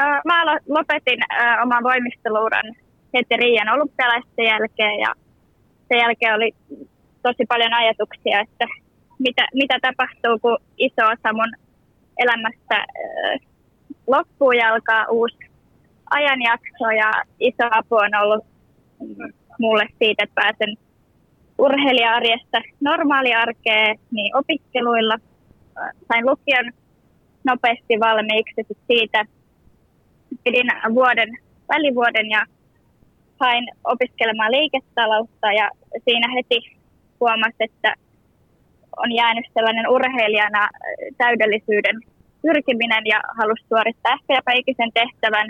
Äh, mä lopetin äh, oman voimisteluuran heti Riian olympialaisten jälkeen ja sen jälkeen oli tosi paljon ajatuksia, että mitä, mitä tapahtuu, kun iso osa mun elämästä äh, loppuu ja alkaa uusi ajanjakso ja iso apu on ollut mulle siitä, että pääsen urheilija-arjesta normaaliarkeen niin opiskeluilla. Sain lukion nopeasti valmiiksi ja siitä pidin vuoden, välivuoden ja hain opiskelemaan liiketaloutta ja siinä heti huomasin, että on jäänyt sellainen urheilijana täydellisyyden pyrkiminen ja halusi suorittaa ehkä jopa ikisen tehtävän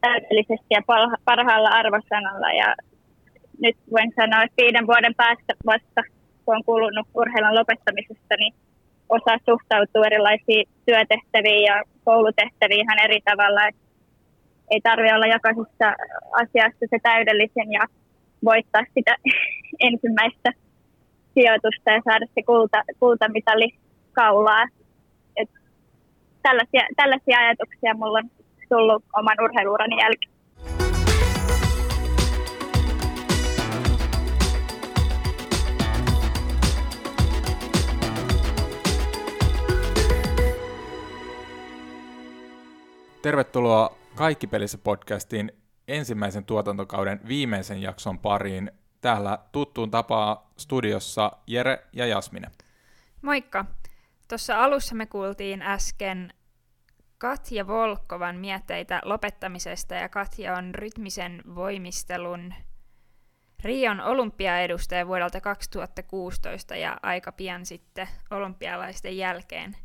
täydellisesti ja parhaalla arvosanalla. Ja nyt voin sanoa, että viiden vuoden päästä vasta, kun on kulunut urheilun lopettamisesta, niin osaa suhtautua erilaisiin työtehtäviin ja koulutehtäviin ihan eri tavalla. Et ei tarvitse olla jokaisessa asiassa se täydellisen ja voittaa sitä ensimmäistä sijoitusta ja saada se kulta, kultamitali kaulaa. Et tällaisia, tällaisia ajatuksia mulla on tullut oman urheiluurani jälkeen. Tervetuloa Kaikki pelissä podcastin ensimmäisen tuotantokauden viimeisen jakson pariin. Täällä tuttuun tapaa studiossa Jere ja Jasmine. Moikka! Tuossa alussa me kuultiin äsken Katja Volkovan mietteitä lopettamisesta ja Katja on rytmisen voimistelun Rion olympiaedustaja vuodelta 2016 ja aika pian sitten olympialaisten jälkeen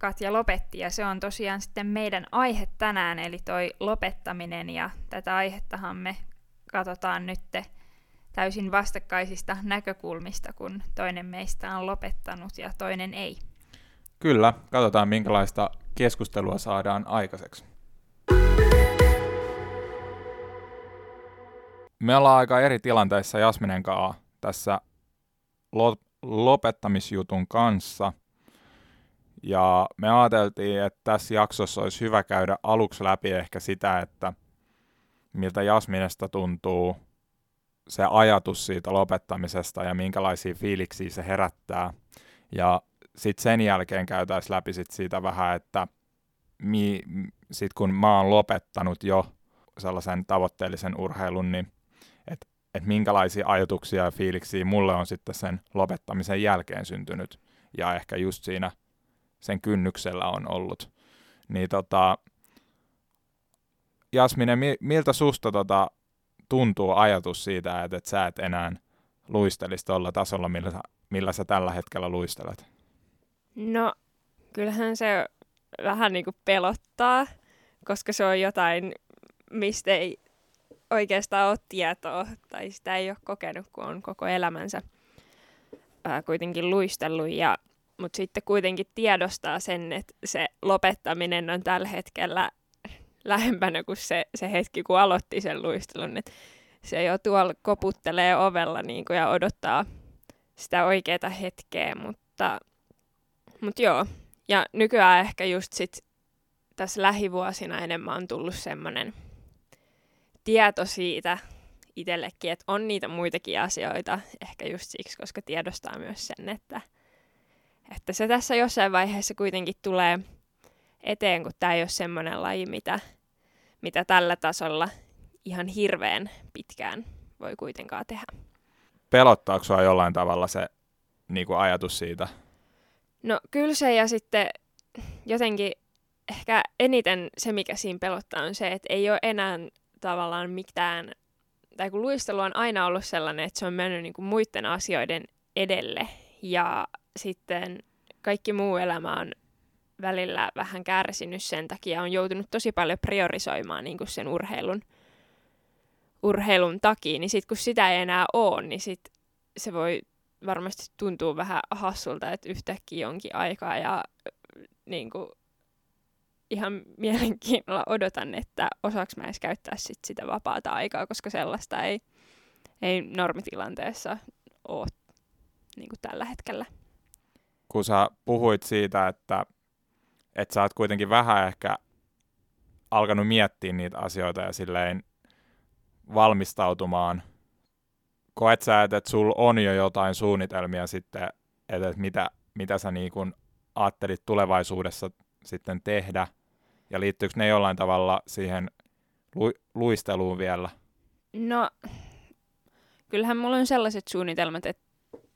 Katja lopetti ja se on tosiaan sitten meidän aihe tänään eli toi lopettaminen ja tätä aihettahan me katsotaan nyt täysin vastakkaisista näkökulmista, kun toinen meistä on lopettanut ja toinen ei. Kyllä, katsotaan minkälaista keskustelua saadaan aikaiseksi. Me ollaan aika eri tilanteissa Jasminen kanssa tässä lopettamisjutun kanssa. Ja me ajateltiin, että tässä jaksossa olisi hyvä käydä aluksi läpi ehkä sitä, että miltä Jasminesta tuntuu se ajatus siitä lopettamisesta ja minkälaisia fiiliksiä se herättää. Ja sitten sen jälkeen käytäisiin läpi sit siitä vähän, että mi, sit kun mä oon lopettanut jo sellaisen tavoitteellisen urheilun, niin että et minkälaisia ajatuksia ja fiiliksiä mulle on sitten sen lopettamisen jälkeen syntynyt. Ja ehkä just siinä sen kynnyksellä on ollut. Niin tota, Jasmine, miltä susta tota, tuntuu ajatus siitä, että et sä et enää luistelisi tuolla tasolla, millä, millä sä tällä hetkellä luistelet? No, kyllähän se vähän niin kuin pelottaa, koska se on jotain, mistä ei oikeastaan ole tietoa tai sitä ei ole kokenut, kun on koko elämänsä kuitenkin luistellut. Ja, mutta sitten kuitenkin tiedostaa sen, että se lopettaminen on tällä hetkellä lähempänä kuin se, se hetki, kun aloitti sen luistelun. Et se jo tuolla koputtelee ovella niin kuin, ja odottaa sitä oikeaa hetkeä, mutta mutta joo, ja nykyään ehkä just sit tässä lähivuosina enemmän on tullut semmoinen tieto siitä itsellekin, että on niitä muitakin asioita, ehkä just siksi, koska tiedostaa myös sen, että, että se tässä jossain vaiheessa kuitenkin tulee eteen, kun tämä ei ole semmoinen laji, mitä, mitä tällä tasolla ihan hirveän pitkään voi kuitenkaan tehdä. Pelottaako sinua jollain tavalla se niin kuin ajatus siitä, No kyllä se ja sitten jotenkin ehkä eniten se, mikä siinä pelottaa, on se, että ei ole enää tavallaan mitään, tai kun luistelu on aina ollut sellainen, että se on mennyt niin kuin muiden asioiden edelle, ja sitten kaikki muu elämä on välillä vähän kärsinyt sen takia, on joutunut tosi paljon priorisoimaan niin kuin sen urheilun, urheilun takia, niin sitten kun sitä ei enää ole, niin sit se voi varmasti tuntuu vähän hassulta, että yhtäkkiä onkin aikaa ja niin kuin, ihan mielenkiinnolla odotan, että osaaks mä edes käyttää sit sitä vapaata aikaa, koska sellaista ei, ei normitilanteessa ole niin kuin tällä hetkellä. Kun sä puhuit siitä, että, että sä oot kuitenkin vähän ehkä alkanut miettiä niitä asioita ja silleen valmistautumaan. Koet sä, että, sulla on jo jotain suunnitelmia sitten, että, että mitä, mitä sä niin kun ajattelit tulevaisuudessa sitten tehdä, ja liittyykö ne jollain tavalla siihen lu- luisteluun vielä? No, kyllähän mulla on sellaiset suunnitelmat, että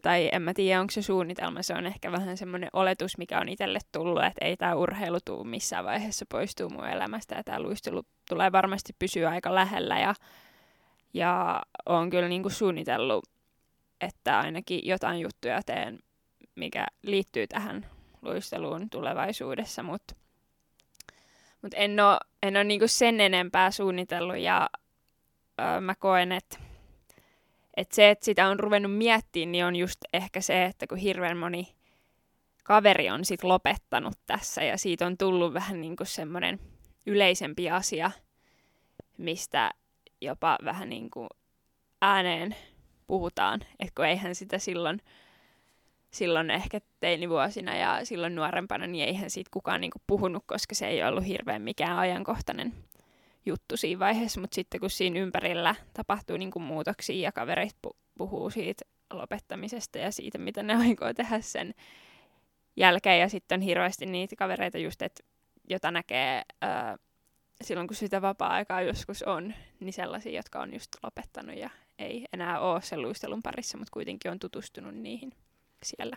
tai en mä tiedä, onko se suunnitelma, se on ehkä vähän semmoinen oletus, mikä on itselle tullut, että ei tämä urheilu tuu missään vaiheessa poistuu mun elämästä, ja tämä luistelu tulee varmasti pysyä aika lähellä, ja, ja on kyllä niinku suunnitellut, että ainakin jotain juttuja teen, mikä liittyy tähän luisteluun tulevaisuudessa, mutta mut en ole, en ole niinku sen enempää suunnitellut, ja öö, mä koen, että et se, että sitä on ruvennut miettimään, niin on just ehkä se, että kun hirveän moni kaveri on sit lopettanut tässä ja siitä on tullut vähän niin kuin semmoinen yleisempi asia, mistä jopa vähän niin kuin ääneen puhutaan, että kun eihän sitä silloin, silloin ehkä teinivuosina ja silloin nuorempana, niin eihän siitä kukaan niin kuin puhunut, koska se ei ollut hirveän mikään ajankohtainen juttu siinä vaiheessa, mutta sitten kun siinä ympärillä tapahtuu niin kuin muutoksia ja kaverit pu- puhuu siitä lopettamisesta ja siitä, mitä ne aikoo tehdä sen jälkeen, ja sitten on hirveästi niitä kavereita just, että jota näkee ää, silloin, kun sitä vapaa-aikaa joskus on, niin sellaisia, jotka on just lopettanut ja ei enää ole sen luistelun parissa, mutta kuitenkin on tutustunut niihin siellä.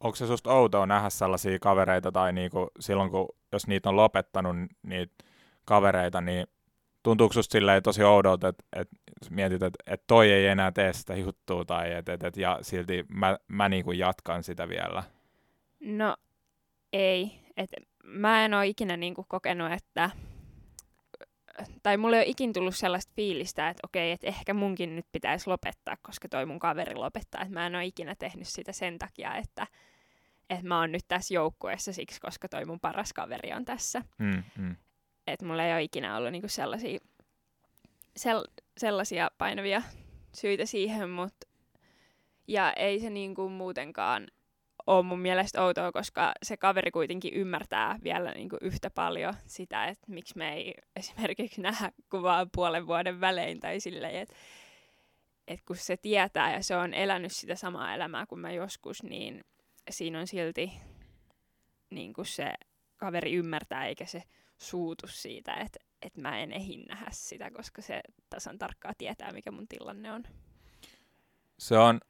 Onko se susta outoa nähdä sellaisia kavereita tai niinku silloin, kun, jos niitä on lopettanut, niitä kavereita, niin tuntuuko susta silleen tosi oudolta, että, että mietit, että, että toi ei enää tee sitä juttua tai että, että, että ja silti mä, mä niin kuin jatkan sitä vielä? No ei. Et mä en ole ikinä niin kuin kokenut, että tai mulle ei ole ikin tullut sellaista fiilistä, että okei, että ehkä munkin nyt pitäisi lopettaa, koska toi mun kaveri lopettaa. Että mä en ole ikinä tehnyt sitä sen takia, että, että mä oon nyt tässä joukkueessa siksi, koska toi mun paras kaveri on tässä. Mm, mm että mulla ei ole ikinä ollut niinku sellaisia, sel, sellaisia painavia syitä siihen, mutta ja ei se niinku muutenkaan ole mun mielestä outoa, koska se kaveri kuitenkin ymmärtää vielä niinku yhtä paljon sitä, että miksi me ei esimerkiksi nähdä kuvaa puolen vuoden välein tai silleen, että et kun se tietää ja se on elänyt sitä samaa elämää kuin mä joskus, niin siinä on silti niin kuin se kaveri ymmärtää eikä se suutu siitä, että, että mä en ehdi nähdä sitä, koska se tasan tarkkaa tietää, mikä mun tilanne on. Se on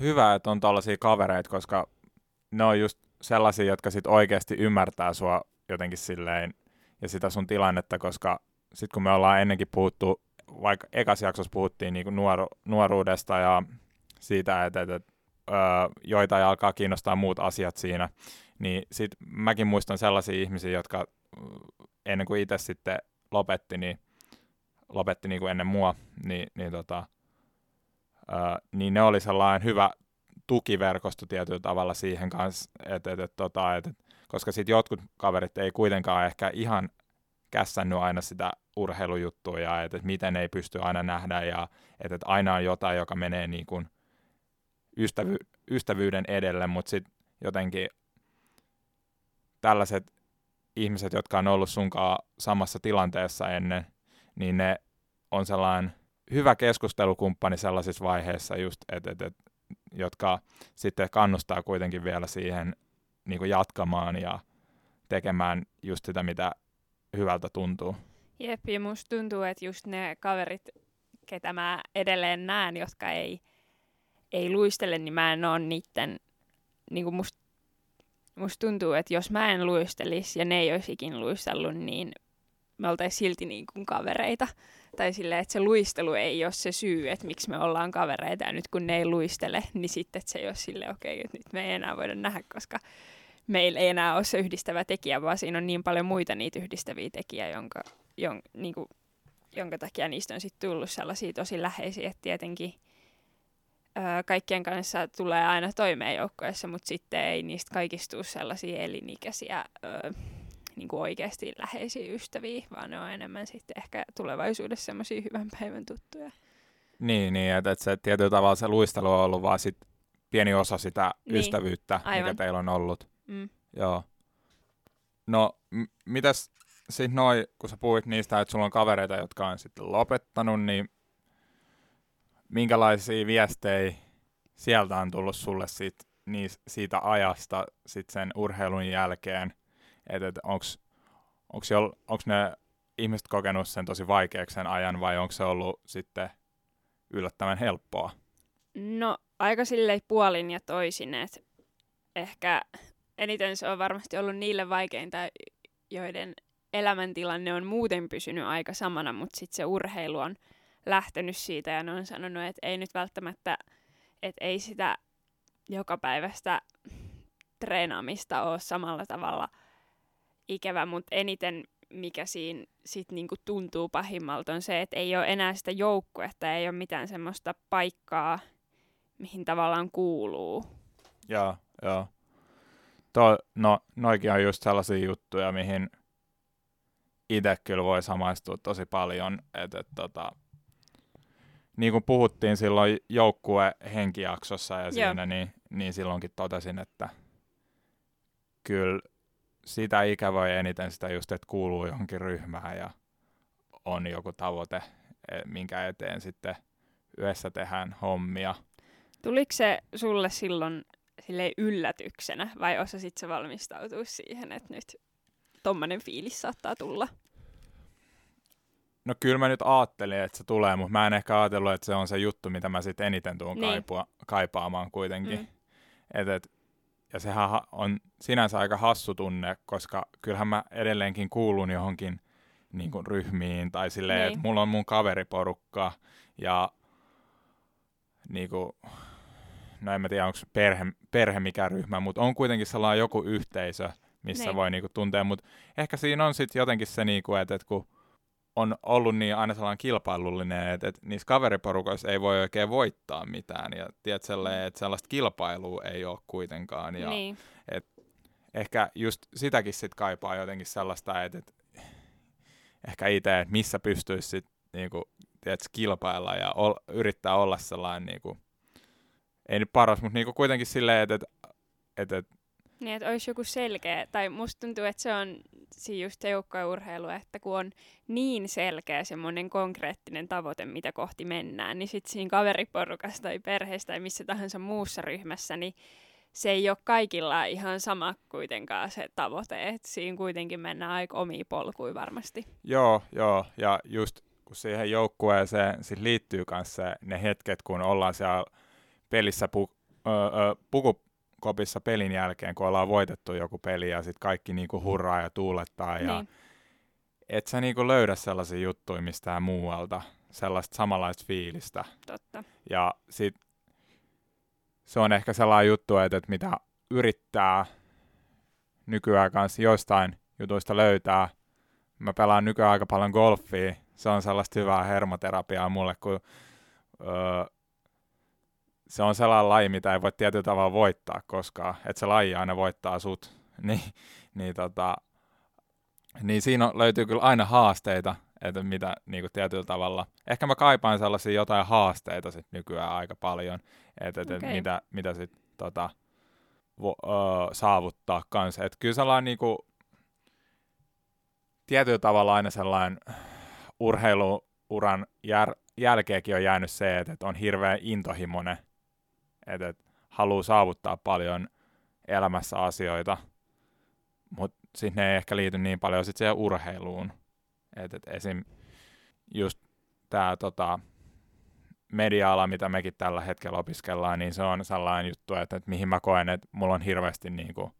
hyvä, että on tällaisia kavereita, koska ne on just sellaisia, jotka sit oikeasti ymmärtää sua jotenkin silleen ja sitä sun tilannetta, koska sitten kun me ollaan ennenkin puhuttu, vaikka ekas jaksossa puhuttiin niinku nuoru, nuoruudesta ja siitä, että, että, että joita ei alkaa kiinnostaa muut asiat siinä, niin sit mäkin muistan sellaisia ihmisiä, jotka ennen kuin itse sitten lopetti, niin lopetti niin kuin ennen mua, niin, niin, tota, ää, niin ne oli sellainen hyvä tukiverkosto tietyllä tavalla siihen kanssa, että et, et, tota, et, koska sitten jotkut kaverit ei kuitenkaan ehkä ihan kässännyt aina sitä urheilujuttua ja että et miten ei pysty aina nähdä ja että et aina on jotain, joka menee niin kuin ystävy- ystävyyden edelle, mutta sitten jotenkin tällaiset ihmiset, jotka on ollut sunkaan samassa tilanteessa ennen, niin ne on sellainen hyvä keskustelukumppani sellaisissa vaiheissa just, et, et, et, jotka sitten kannustaa kuitenkin vielä siihen niin kuin jatkamaan ja tekemään just sitä, mitä hyvältä tuntuu. Jep, ja musta tuntuu, että just ne kaverit, ketä mä edelleen näen, jotka ei, ei luistele, niin mä en ole niiden, niin kuin musta musta tuntuu, että jos mä en luistelisi ja ne ei olisi ikin luistellut, niin me oltaisiin silti niin kuin kavereita. Tai silleen, että se luistelu ei ole se syy, että miksi me ollaan kavereita. Ja nyt kun ne ei luistele, niin sitten se ei ole silleen, okei, okay, että nyt me ei enää voida nähdä, koska meillä ei enää ole se yhdistävä tekijä, vaan siinä on niin paljon muita niitä yhdistäviä tekijä, jonka, jon, niin kuin, jonka takia niistä on sitten tullut sellaisia tosi läheisiä, että tietenkin – kaikkien kanssa tulee aina toimeen joukkoessa, mutta sitten ei niistä kaikista tule sellaisia elinikäisiä ö, niin kuin oikeasti läheisiä ystäviä, vaan ne on enemmän sitten ehkä tulevaisuudessa semmoisia hyvän päivän tuttuja. Niin, niin että, se tietyllä tavalla se luistelu on ollut vaan sit pieni osa sitä niin, ystävyyttä, aivan. mikä teillä on ollut. Mm. Joo. No, m- mitäs sit noi, kun sä puhuit niistä, että sulla on kavereita, jotka on sitten lopettanut, niin minkälaisia viestejä sieltä on tullut sulle siitä, niin, siitä ajasta sit sen urheilun jälkeen? Että et, onko ne ihmiset kokenut sen tosi vaikeaksi sen ajan vai onko se ollut sitten yllättävän helppoa? No aika silleen puolin ja toisin, että ehkä eniten se on varmasti ollut niille vaikeinta, joiden elämäntilanne on muuten pysynyt aika samana, mutta sitten se urheilu on lähtenyt siitä ja ne on sanonut, että ei nyt välttämättä, että ei sitä joka päivästä treenaamista ole samalla tavalla ikävä, mutta eniten mikä siinä sit niinku tuntuu pahimmalta on se, että ei ole enää sitä joukkuetta, ei ole mitään semmoista paikkaa, mihin tavallaan kuuluu. Joo, joo. To, no, noikin on just sellaisia juttuja, mihin itse kyllä voi samaistua tosi paljon. Et, et, tota, niin kuin puhuttiin silloin joukkue henkijaksossa ja siinä, niin, niin silloinkin totesin, että kyllä sitä ikävöi eniten sitä just, että kuuluu johonkin ryhmään ja on joku tavoite, e, minkä eteen sitten yhdessä tehdään hommia. Tuliko se sulle silloin sille yllätyksenä vai osasit se valmistautua siihen, että nyt tommonen fiilis saattaa tulla? No kyllä mä nyt ajattelin, että se tulee, mutta mä en ehkä ajatellut, että se on se juttu, mitä mä sitten eniten tuun niin. kaipua, kaipaamaan kuitenkin. Mm. Et, et, ja sehän on sinänsä aika hassu tunne, koska kyllähän mä edelleenkin kuulun johonkin niin kuin ryhmiin tai silleen, niin. että mulla on mun kaveriporukka ja niin kuin, no en mä tiedä, onko perhe, perhe mikä ryhmä, mutta on kuitenkin sellainen joku yhteisö, missä niin. voi niinku tuntea, mutta ehkä siinä on sitten jotenkin se, niinku, että et kun on ollut niin aina sellainen kilpailullinen, että, että niissä kaveriporukoissa ei voi oikein voittaa mitään. Ja tiedät selleen, että sellaista kilpailua ei ole kuitenkaan. Ja niin. et, ehkä just sitäkin sit kaipaa jotenkin sellaista, että, että ehkä itse, että missä pystyisi sit niinku, tiedät, kilpailla ja ol, yrittää olla sellainen, niinku, ei nyt paras, mutta niinku kuitenkin silleen, että, että, että niin, että olisi joku selkeä, tai musta tuntuu, että se on siinä just se urheilu, että kun on niin selkeä semmoinen konkreettinen tavoite, mitä kohti mennään, niin sitten siinä kaveriporukassa tai perheessä tai missä tahansa muussa ryhmässä, niin se ei ole kaikilla ihan sama kuitenkaan se tavoite, että siinä kuitenkin mennään aika omia polkuja varmasti. Joo, joo, ja just kun siihen joukkueeseen sit liittyy myös ne hetket, kun ollaan siellä pelissä pu, puku, kopissa pelin jälkeen, kun ollaan voitettu joku peli ja sitten kaikki niinku hurraa ja tuulettaa. Ja niin. et sä niinku löydä sellaisia juttuja mistään muualta, sellaista samanlaista fiilistä. Totta. Ja sit se on ehkä sellainen juttu, että, että mitä yrittää nykyään kanssa joistain jutuista löytää. Mä pelaan nykyään aika paljon golfia. Se on sellaista hyvää hermoterapiaa mulle, kun öö, se on sellainen laji, mitä ei voi tietyllä tavalla voittaa koskaan, että se laji aina voittaa sut, niin, niin, tota, niin siinä on, löytyy kyllä aina haasteita, että mitä niin kuin tietyllä tavalla, ehkä mä kaipaan sellaisia jotain haasteita sit nykyään aika paljon, että et, okay. et mitä, mitä sit tota, vo, ö, saavuttaa kanssa, että kyllä sellainen niin kuin, tietyllä tavalla aina sellainen urheiluuran jär, jälkeenkin on jäänyt se, että, että on hirveän intohimoinen että et, haluaa saavuttaa paljon elämässä asioita, mutta sitten ne ei ehkä liity niin paljon sit siihen urheiluun. Että et esim. just tämä tota, media-ala, mitä mekin tällä hetkellä opiskellaan, niin se on sellainen juttu, että, että mihin mä koen, että mulla on hirveästi niin kuin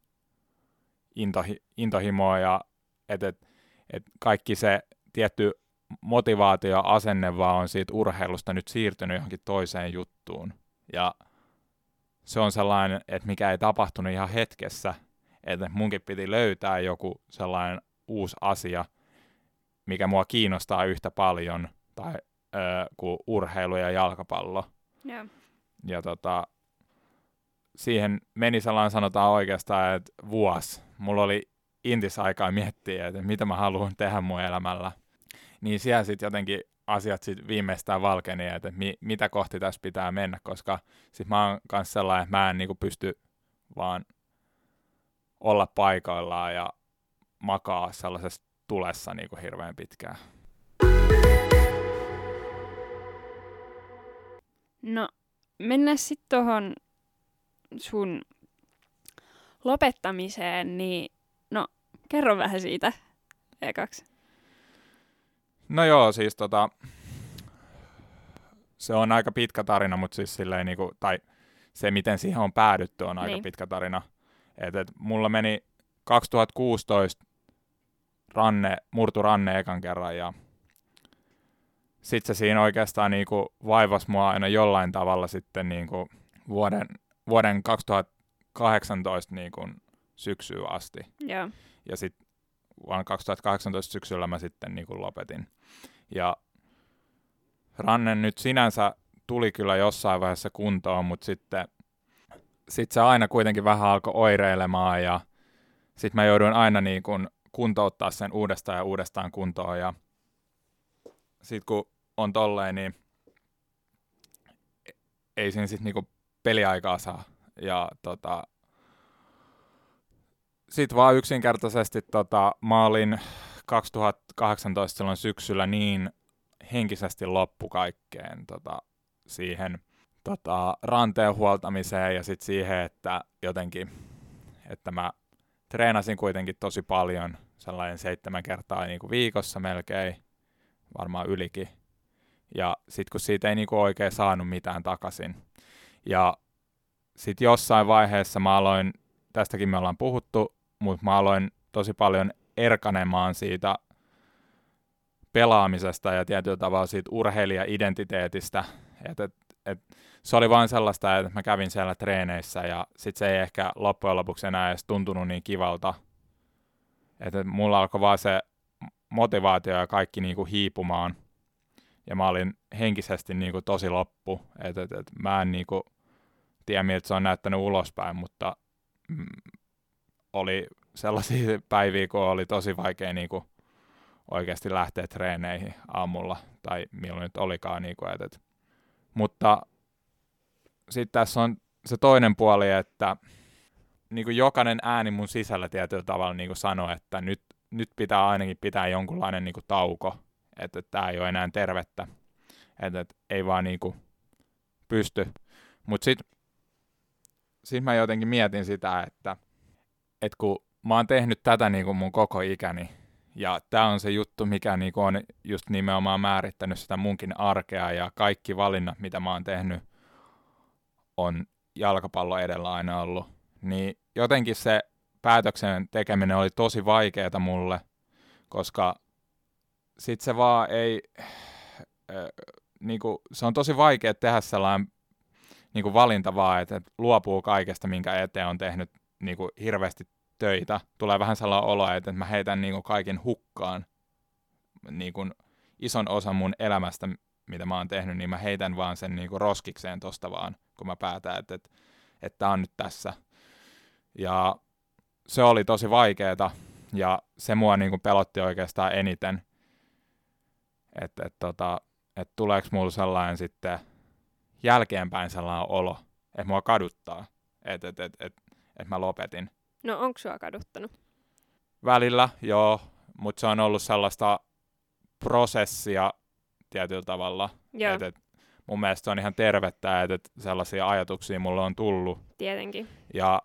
intohi, intohimoa ja että, että, että kaikki se tietty motivaatio asenne vaan on siitä urheilusta nyt siirtynyt johonkin toiseen juttuun. Ja se on sellainen, että mikä ei tapahtunut ihan hetkessä, että munkin piti löytää joku sellainen uusi asia, mikä mua kiinnostaa yhtä paljon tai ö, kuin urheilu ja jalkapallo. Yeah. Ja tota, siihen meni sellainen sanotaan oikeastaan, että vuosi. Mulla oli intis aikaa miettiä, että mitä mä haluan tehdä mun elämällä. Niin siellä sitten jotenkin asiat sit viimeistään valkeni, että mi, mitä kohti tässä pitää mennä, koska sit mä oon kanssa sellainen, että mä en niinku pysty vaan olla paikoillaan ja makaa sellaisessa tulessa niin kuin hirveän pitkään. No, mennään sitten tuohon sun lopettamiseen, niin no, kerro vähän siitä ekaksi. No joo, siis tota, se on aika pitkä tarina, mutta siis silleen niinku, tai se miten siihen on päädytty on aika niin. pitkä tarina. Et, et mulla meni 2016 ranne, murtu ranne ekan kerran ja sitten se siinä oikeastaan niinku vaivasi mua aina jollain tavalla sitten niinku vuoden, vuoden 2018 niinku syksyyn asti. Yeah. Ja sitten vuonna 2018 syksyllä mä sitten niinku lopetin. Ja ranne nyt sinänsä tuli kyllä jossain vaiheessa kuntoon, mutta sitten sit se aina kuitenkin vähän alkoi oireilemaan ja sitten mä jouduin aina niin kuin kuntouttaa sen uudestaan ja uudestaan kuntoon ja sitten kun on tolleen, niin ei siinä sitten niinku peliaikaa saa. Ja tota, sitten vaan yksinkertaisesti tota, mä olin 2018 silloin syksyllä niin henkisesti loppu kaikkeen tota, siihen tota, ranteen huoltamiseen ja sitten siihen, että jotenkin, että mä treenasin kuitenkin tosi paljon, sellainen seitsemän kertaa niin kuin viikossa melkein, varmaan ylikin. Ja sitten kun siitä ei niin kuin oikein saanut mitään takaisin. Ja sitten jossain vaiheessa mä aloin, tästäkin me ollaan puhuttu, mutta mä aloin tosi paljon erkanemaan siitä pelaamisesta ja tietyllä tavalla siitä urheilija-identiteetistä. Et, et, et, se oli vain sellaista, että mä kävin siellä treeneissä ja sit se ei ehkä loppujen lopuksi enää edes tuntunut niin kivalta. Että et mulla alkoi vaan se motivaatio ja kaikki niinku hiipumaan. Ja mä olin henkisesti niinku tosi loppu. Että et, et mä en niinku tiedä, miltä se on näyttänyt ulospäin, mutta oli sellaisia päiviä, kun oli tosi vaikea niinku oikeasti lähteä treeneihin aamulla, tai milloin nyt olikaan. Niin kuin, että, mutta sitten tässä on se toinen puoli, että niin kuin jokainen ääni mun sisällä tietyllä tavalla niin kuin sanoo, että nyt, nyt pitää ainakin pitää jonkunlainen niin kuin tauko, että tämä ei ole enää tervettä, että, että ei vaan niin kuin pysty. Mutta sitten sit mä jotenkin mietin sitä, että, että kun mä oon tehnyt tätä niin kuin mun koko ikäni, ja tämä on se juttu, mikä niinku on just nimenomaan määrittänyt sitä munkin arkea ja kaikki valinnat, mitä mä oon tehnyt, on jalkapallo edellä aina ollut. Niin jotenkin se päätöksen tekeminen oli tosi vaikeaa mulle, koska sit se vaan ei, äh, niinku, se on tosi vaikea tehdä sellainen niinku valinta vaan, että luopuu kaikesta, minkä eteen on tehnyt niinku hirveästi töitä, tulee vähän sellainen olo, että mä heitän niin kuin kaiken hukkaan niin kuin ison osan mun elämästä, mitä mä oon tehnyt, niin mä heitän vaan sen niin kuin roskikseen tosta vaan, kun mä päätän, että, että, että on nyt tässä. Ja se oli tosi vaikeeta, ja se mua niin kuin pelotti oikeastaan eniten, että, että, tota, että tuleeko mulla sellainen sitten jälkeenpäin sellainen olo, että mua kaduttaa, että, että, että, että, että mä lopetin. No onko sua kaduttanut? Välillä, joo, mutta se on ollut sellaista prosessia tietyllä tavalla. Et, et, mun mielestä se on ihan tervettä, että et sellaisia ajatuksia mulle on tullut. Tietenkin. Ja,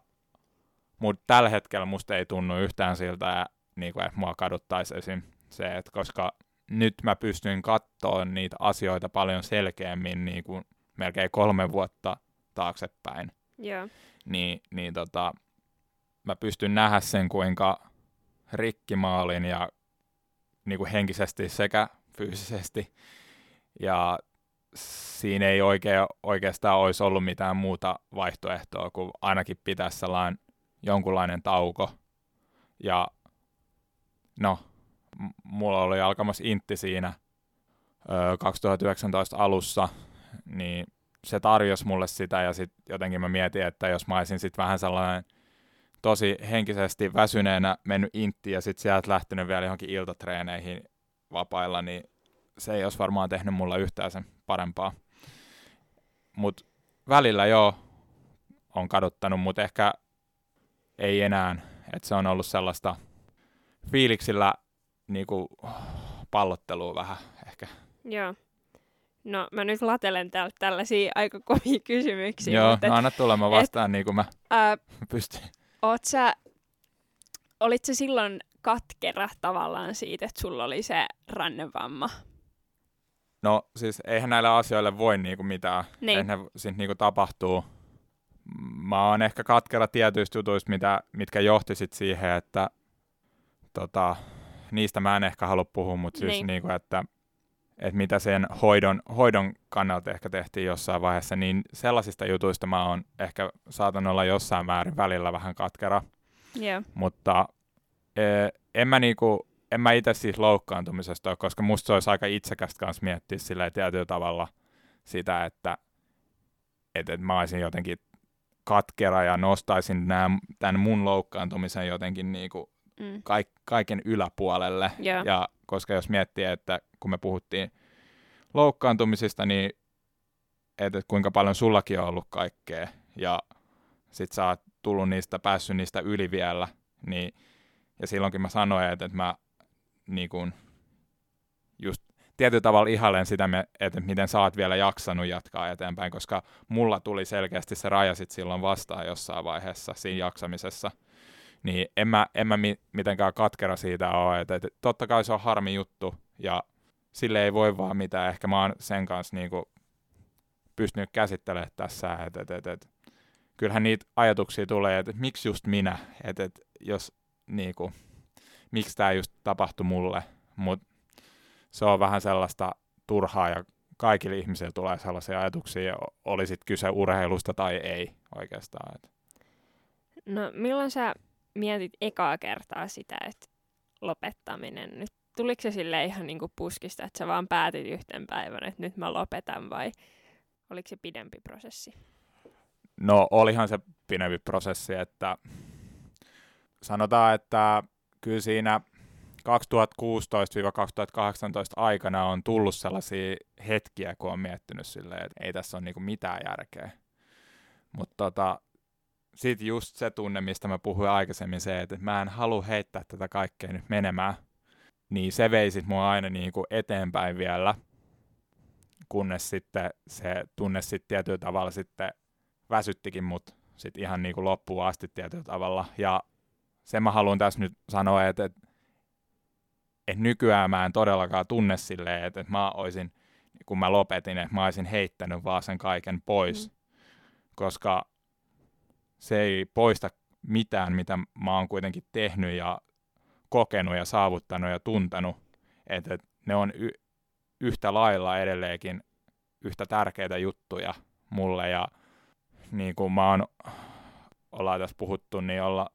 mutta tällä hetkellä musta ei tunnu yhtään siltä, niin kuin, että mua kaduttaisi esim. se, että koska nyt mä pystyn katsoa niitä asioita paljon selkeämmin niin kuin melkein kolme vuotta taaksepäin. Joo. Niin, niin tota, mä pystyn nähdä sen, kuinka rikki mä olin ja niin kuin henkisesti sekä fyysisesti. Ja siinä ei oikein, oikeastaan olisi ollut mitään muuta vaihtoehtoa, kuin ainakin pitää sellainen jonkunlainen tauko. Ja no, mulla oli alkamassa intti siinä ö, 2019 alussa, niin se tarjosi mulle sitä ja sitten jotenkin mä mietin, että jos mä olisin sitten vähän sellainen – tosi henkisesti väsyneenä mennyt intti ja sitten sieltä lähtenyt vielä johonkin iltatreeneihin vapailla, niin se ei olisi varmaan tehnyt mulla yhtään sen parempaa. Mutta välillä joo, on kaduttanut, mutta ehkä ei enää. Että se on ollut sellaista fiiliksillä niinku, pallottelua vähän ehkä. Joo. No mä nyt latelen täältä tällaisia aika kovia kysymyksiä. Joo, mutta, no anna tulla, mä vastaan niin kuin mä ää, pystyn. oot sä, olit sä silloin katkera tavallaan siitä, että sulla oli se rannevamma? No siis eihän näille asioille voi niinku mitään, Niin. että ne sit niinku tapahtuu. Mä oon ehkä katkera tietyistä jutuista, mitä, mitkä johti sit siihen, että tota, niistä mä en ehkä halua puhua, mutta siis Niin. niinku, että, että mitä sen hoidon, hoidon kannalta ehkä tehtiin jossain vaiheessa, niin sellaisista jutuista mä oon ehkä saatan olla jossain määrin välillä vähän katkera. Joo. mutta eh, en mä, niinku, en mä itse siis loukkaantumisesta ole, koska musta se olisi aika itsekästä kanssa miettiä sillä tietyllä tavalla sitä, että et, et mä olisin jotenkin katkera ja nostaisin nää, tämän mun loukkaantumisen jotenkin niinku Mm. kaik, kaiken yläpuolelle. Joo. Ja koska jos miettii, että kun me puhuttiin loukkaantumisista, niin että et kuinka paljon sullakin on ollut kaikkea ja sit sä oot tullut niistä, päässyt niistä yli vielä, niin ja silloinkin mä sanoin, että, että mä niin kun, just tietyllä tavalla ihailen sitä, että miten sä oot vielä jaksanut jatkaa eteenpäin, koska mulla tuli selkeästi se raja sit silloin vastaan jossain vaiheessa siinä jaksamisessa. Niin en mä, en mä mi- mitenkään katkera siitä ole, että, että totta kai se on harmi juttu ja sille ei voi vaan mitään. Ehkä mä oon sen kanssa niinku pystynyt käsittelemään tässä, että, että, että, että kyllähän niitä ajatuksia tulee, että, että miksi just minä, että, että jos niinku, miksi tämä just tapahtui mulle, mutta se on vähän sellaista turhaa ja kaikille ihmisille tulee sellaisia ajatuksia, oli sit kyse urheilusta tai ei oikeastaan. Et. No milloin sä mietit ekaa kertaa sitä, että lopettaminen nyt, tuliko se sille ihan niinku puskista, että sä vaan päätit yhten päivän, että nyt mä lopetan vai oliko se pidempi prosessi? No olihan se pidempi prosessi, että sanotaan, että kyllä siinä 2016-2018 aikana on tullut sellaisia hetkiä, kun on miettinyt silleen, että ei tässä ole niinku mitään järkeä. Mutta tota, sitten just se tunne, mistä mä puhuin aikaisemmin, se, että mä en halua heittää tätä kaikkea nyt menemään, niin se vei sit mua aina niinku eteenpäin vielä, kunnes sitten se tunne sitten tietyllä tavalla sitten väsyttikin mut sit ihan niinku loppuun asti tietyllä tavalla. Ja sen mä haluan tässä nyt sanoa, että, että, että nykyään mä en todellakaan tunne silleen, että, että mä olisin, kun mä lopetin, että mä olisin heittänyt vaan sen kaiken pois. Mm. Koska se ei poista mitään, mitä mä oon kuitenkin tehnyt ja kokenut ja saavuttanut ja tuntenut. Että et ne on y- yhtä lailla edelleenkin yhtä tärkeitä juttuja mulle ja niin kuin mä oon, ollaan tässä puhuttu, niin olla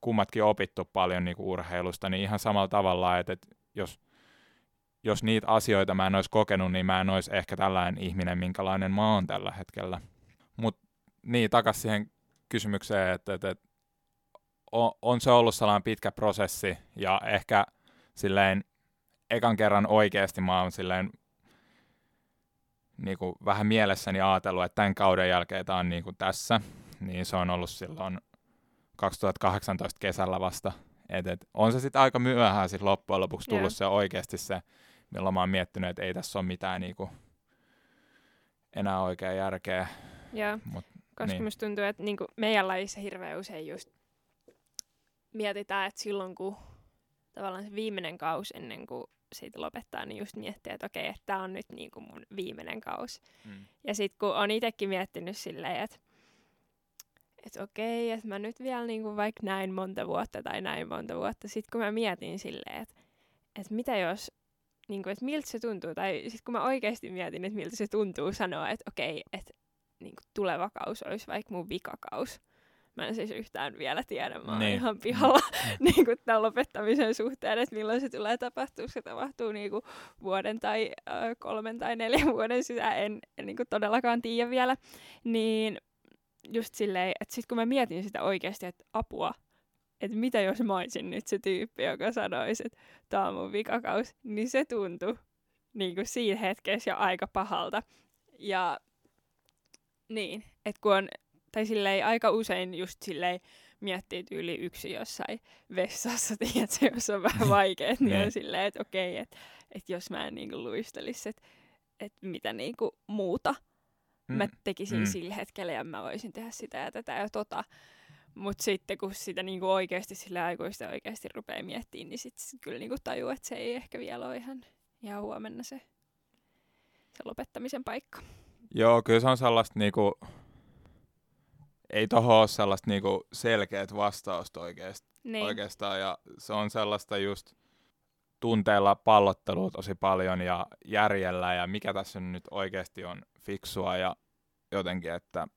kummatkin opittu paljon niin kuin urheilusta, niin ihan samalla tavalla, että, että jos, jos niitä asioita mä en olisi kokenut, niin mä en olisi ehkä tällainen ihminen, minkälainen mä oon tällä hetkellä. Mutta niin, takas siihen kysymykseen, että, että, on, on se ollut sellainen pitkä prosessi ja ehkä silleen ekan kerran oikeasti mä oon silleen niin kuin vähän mielessäni ajatellut, että tämän kauden jälkeen tämä on niin kuin tässä, niin se on ollut silloin 2018 kesällä vasta. Et, et, on se sitten aika myöhään sit loppujen lopuksi tullut Joo. se oikeasti se, milloin mä oon miettinyt, että ei tässä ole mitään niin kuin, enää oikea järkeä. Joo, Mut, koska niin. musta tuntuu, että niinku meidän lajissa hirveän usein just mietitään, että silloin kun tavallaan se viimeinen kausi ennen kuin siitä lopettaa, niin just miettii, että okei, että tämä on nyt niinku mun viimeinen kausi. mm. Ja sitten kun on itsekin miettinyt silleen, että että okei, että mä nyt vielä niinku vaikka näin monta vuotta tai näin monta vuotta, sitten kun mä mietin silleen, että että mitä jos, niinku, että miltä se tuntuu, tai sitten kun mä oikeasti mietin, että miltä se tuntuu sanoa, että okei, että niinku, tuleva kaus olisi vaikka mun vikakaus. Mä en siis yhtään vielä tiedä, mä oon Niin. ihan pihalla niin kuin tämän lopettamisen suhteen, että milloin se tulee tapahtua. Se tapahtuu niin kuin vuoden tai äh, kolmen tai neljän vuoden sisään, en, en niin kuin todellakaan tiedä vielä. Niin just silleen, että sitten kun mä mietin sitä oikeasti, että apua, että mitä jos mä olisin nyt se tyyppi, joka sanoisi, että tämä on mun vikakaus, niin se tuntui niin kuin siinä hetkessä jo aika pahalta. Ja niin, että kun on, tai silleen aika usein just silleen miettii tyyli yksi jossain vessassa, tiedätkö, jos on vähän vaikea, niin on Niin. silleen, että okei, että et jos mä en niinku luistelisi, että et mitä niinku muuta Mm. mä tekisin Mm. mm. sillä hetkellä ja mä voisin tehdä sitä ja tätä ja tota. Mutta sitten kun sitä niinku oikeasti sillä aikuista oikeasti rupeaa miettimään, niin sitten sit kyllä niinku tajuu, että se ei ehkä vielä ole ihan, ihan huomenna se, se lopettamisen paikka. Joo, kyllä se on sellaista niinku, ei tohon ole sellaista niinku selkeät vastausta oikeast, Niin. oikeastaan, ja se on sellaista just tunteella pallottelua tosi paljon ja järjellä, ja mikä tässä nyt oikeasti on fiksua, ja jotenkin, että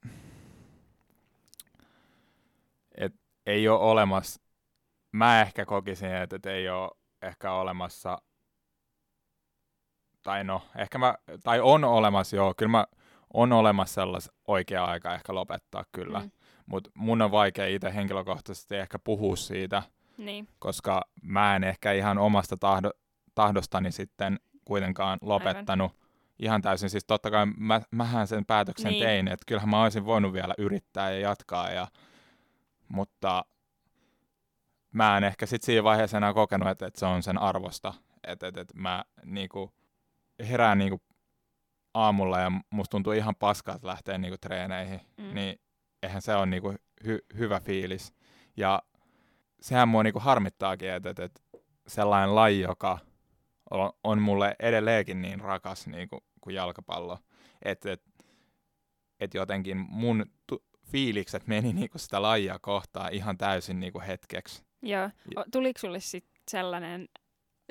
et ei ole olemassa, mä ehkä kokisin, että et ei ole ehkä olemassa, tai no, ehkä mä, tai on olemassa, joo, kyllä mä, on olemassa sellais oikea aika ehkä lopettaa kyllä, mm. Mutta mun on vaikea itse henkilökohtaisesti ehkä puhua siitä, Niin. koska mä en ehkä ihan omasta tahdo, tahdostani sitten kuitenkaan lopettanut Aivan. ihan täysin. Siis totta kai mä, mähän sen päätöksen. Niin. tein, että kyllähän mä olisin voinut vielä yrittää ja jatkaa, ja, mutta mä en ehkä sitten siinä vaiheessa enää kokenut, että, että se on sen arvosta. Että, että, että mä niinku, herään niinku aamulla ja musta tuntuu ihan paskalta lähteä niinku treeneihin, mm. Niin eihän se ole niinku hy- hyvä fiilis. Ja sehän mua niinku harmittaakin, että, että, sellainen laji, joka on, on mulle edelleenkin niin rakas niinku, kuin jalkapallo, että, että, että jotenkin mun tu- fiilikset meni niinku sitä lajia kohtaan ihan täysin niinku hetkeksi. Joo. Tuliko sulle sitten sellainen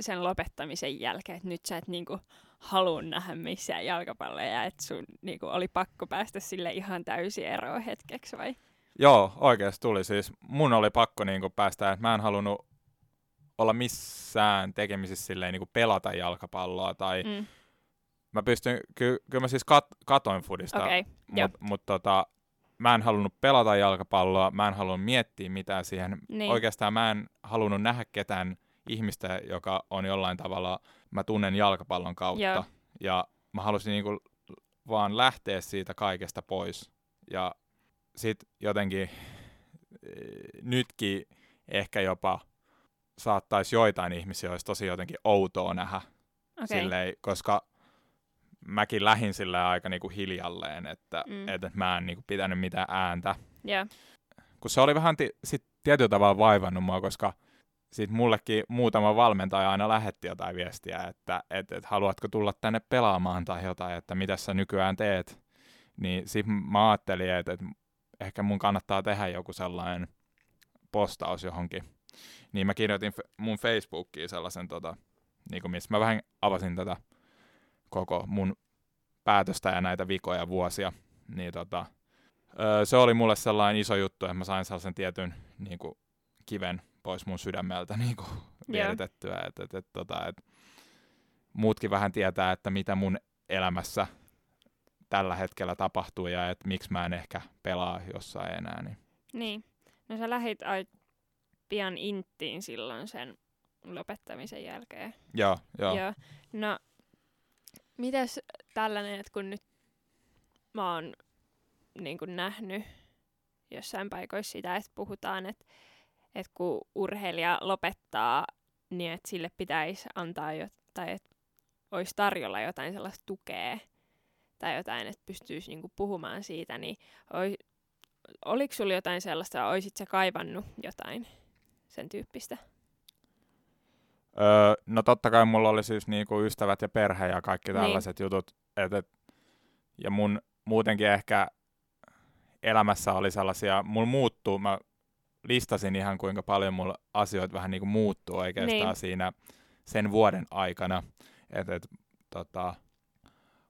sen lopettamisen jälkeen, että nyt sä et niinku halua nähdä missään jalkapalloja ja että sun niinku oli pakko päästä sille ihan täysin eroon hetkeksi vai? Joo, oikeasti tuli siis. Mun oli pakko niinku päästä, että mä en halunnut olla missään tekemisissä silleen niinku pelata jalkapalloa tai mm. Mä pystyn, ky- kyllä mä siis kat- katoin fudista, joo. mutta mut tota, mä en halunnut pelata jalkapalloa, mä en halunnut miettiä mitään siihen. Niin. Oikeastaan mä en halunnut nähdä ketään ihmistä, joka on jollain tavalla, mä tunnen jalkapallon kautta. Joo. Ja mä halusin niinku vaan lähteä siitä kaikesta pois. Ja sit jotenkin eh, nytkin ehkä jopa saattaisi joitain ihmisiä olisi tosi jotenkin outoa nähdä Okei. silleen, koska mäkin lähin sillä aika niinku hiljalleen, että Mm. et, et mä en niinku pitänyt mitään ääntä. Joo. Kun se oli vähän ti- sit tietyllä tavalla vaivannut mua, koska sit mullekin muutama valmentaja aina lähetti jotain viestiä, että et, et haluatko tulla tänne pelaamaan tai jotain, että mitä sä nykyään teet. Niin sit mä ajattelin, että, että ehkä mun kannattaa tehdä joku sellainen postaus johonkin. Niin mä kirjoitin mun Facebookiin sellaisen, tota, niin missä mä vähän avasin tätä koko mun päätöstä ja näitä vikoja vuosia. Niin tota, öö, se oli mulle sellainen iso juttu, että mä sain sellaisen tietyn niin kuin, kiven pois mun sydämeltä niin kuin, vieritettyä. Et, et, et, tota, et, muutkin vähän tietää, että mitä mun elämässä tällä hetkellä tapahtuu ja että miksi mä en ehkä pelaa jossain enää. Niin. Niin. No sä lähit ai pian inttiin silloin sen lopettamisen jälkeen. Joo, joo. Joo. No, mitäs tällainen, että kun nyt mä oon niin kuin nähnyt jossain paikoissa sitä, että puhutaan, että, että kun urheilija lopettaa, niin että sille pitäisi antaa jotain, että olisi tarjolla jotain sellaista tukea tai jotain, että pystyisi niin kuin puhumaan siitä, niin oi, oliko sulla jotain sellaista, oisit sä kaivannut jotain sen tyyppistä? Öö, no totta kai mulla oli siis niinku ystävät ja perhe ja kaikki Niin. tällaiset niin. jutut. Et, et, ja mun muutenkin ehkä elämässä oli sellaisia, mulla muuttuu, mä listasin ihan kuinka paljon mulla asioita vähän niinku muuttuu oikeastaan Niin. niin. siinä sen vuoden aikana. Et, et, tota,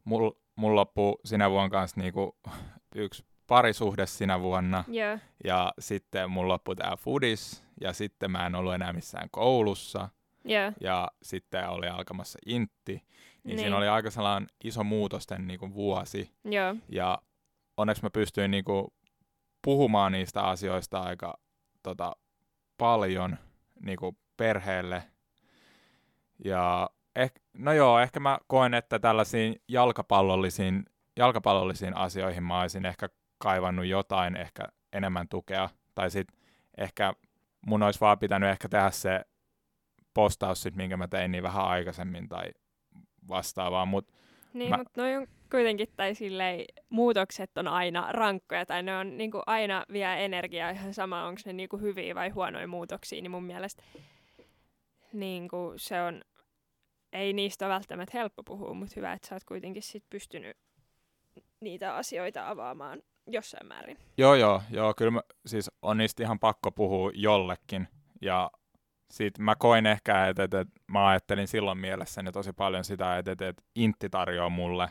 mulla mul loppuu sinä vuonna kanssa niinku yksi parisuhde sinä vuonna. Joo. Ja sitten mulla loppui tää foodis, ja sitten mä en ollut enää missään koulussa, Joo. ja sitten oli alkamassa intti. Niin, Niin. niin. siinä oli aika sellainen iso muutosten niin kuin vuosi, Joo. ja onneksi mä pystyin niin kuin puhumaan niistä asioista aika tota, paljon niin kuin perheelle. Ja eh, no joo, ehkä mä koen, että tällaisiin jalkapallollisiin, jalkapallollisiin asioihin mä olisin ehkä kaivannut jotain ehkä enemmän tukea. Tai sitten ehkä mun olisi vaan pitänyt ehkä tehdä se postaus sit, minkä mä tein niin vähän aikaisemmin tai vastaavaa, mutta Niin, mä... mutta noi on kuitenkin, tai silleen, muutokset on aina rankkoja, tai ne on niinku aina vie energiaa ihan sama, onko ne niinku hyviä vai huonoja muutoksia, niin mun mielestä niinku se on, ei niistä ole välttämättä helppo puhua, mutta hyvä, että sä oot kuitenkin sit pystynyt niitä asioita avaamaan jossain määrin. Joo, joo, joo, kyllä mä, siis on niistä ihan pakko puhua jollekin. Ja sit mä koin ehkä, että, että, että mä ajattelin silloin mielessäni tosi paljon sitä, että, että, että Intti tarjoaa mulle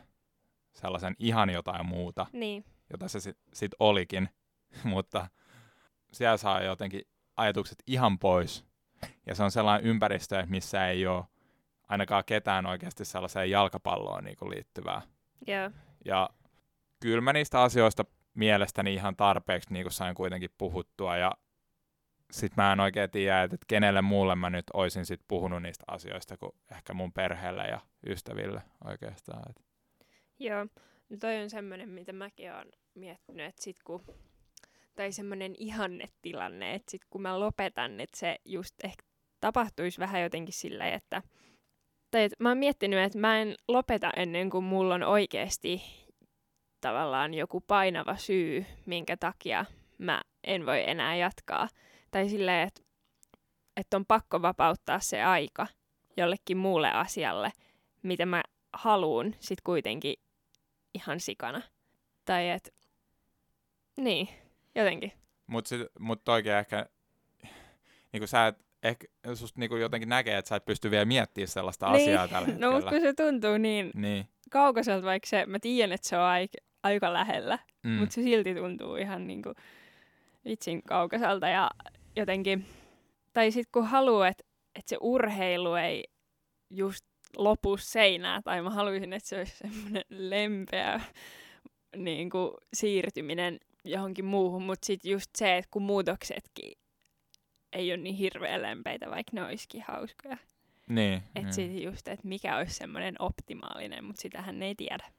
sellaisen ihan jotain muuta, Niin, jota se sitten sit olikin. Mutta siellä saa jotenkin ajatukset ihan pois. Ja se on sellainen ympäristö, missä ei ole ainakaan ketään oikeasti sellaiseen jalkapalloon niin liittyvää. joo. Ja kyllä mä niistä asioista mielestäni ihan tarpeeksi niin kuin sain kuitenkin puhuttua. Ja sit mä en oikein tiedä, että kenelle muulle mä nyt oisin sit puhunut niistä asioista kuin ehkä mun perheelle ja ystäville oikeastaan. Et Joo, no toi on semmoinen, mitä mäkin oon miettinyt, että sit kun, tai semmoinen ihannetilanne, että sit kun mä lopetan, että se just ehkä tapahtuisi vähän jotenkin sillä, että, tai että mä oon miettinyt, että mä en lopeta ennen kuin mulla on oikeasti tavallaan joku painava syy, minkä takia mä en voi enää jatkaa. Tai silleen, että, että on pakko vapauttaa se aika jollekin muulle asialle, mitä mä haluun sit kuitenkin ihan sikana. Tai et, niin, jotenkin. Mut, sit, mut oikein ehkä, niinku sä et, ehkä susta niinku jotenkin näkee, että sä et pysty vielä miettimään sellaista asiaa tällä hetkellä. No, mutta kun se tuntuu niin Niin. kaukaiselta, vaikka se, mä tiedän, että se on aika, aika lähellä, Mm. mm. mutta se silti tuntuu ihan niinku vitsin kaukaiselta ja jotenkin, tai sitten kun haluaa, että et se urheilu ei just lopu seinää, tai mä haluaisin, että se olisi semmoinen lempeä niin kuin siirtyminen johonkin muuhun, mutta sitten just se, että kun muutoksetkin ei ole niin hirveän lempeitä, vaikka ne olisikin hauskoja. niin, Että niin. sitten just, että mikä olisi semmoinen optimaalinen, mutta sitähän ei tiedä.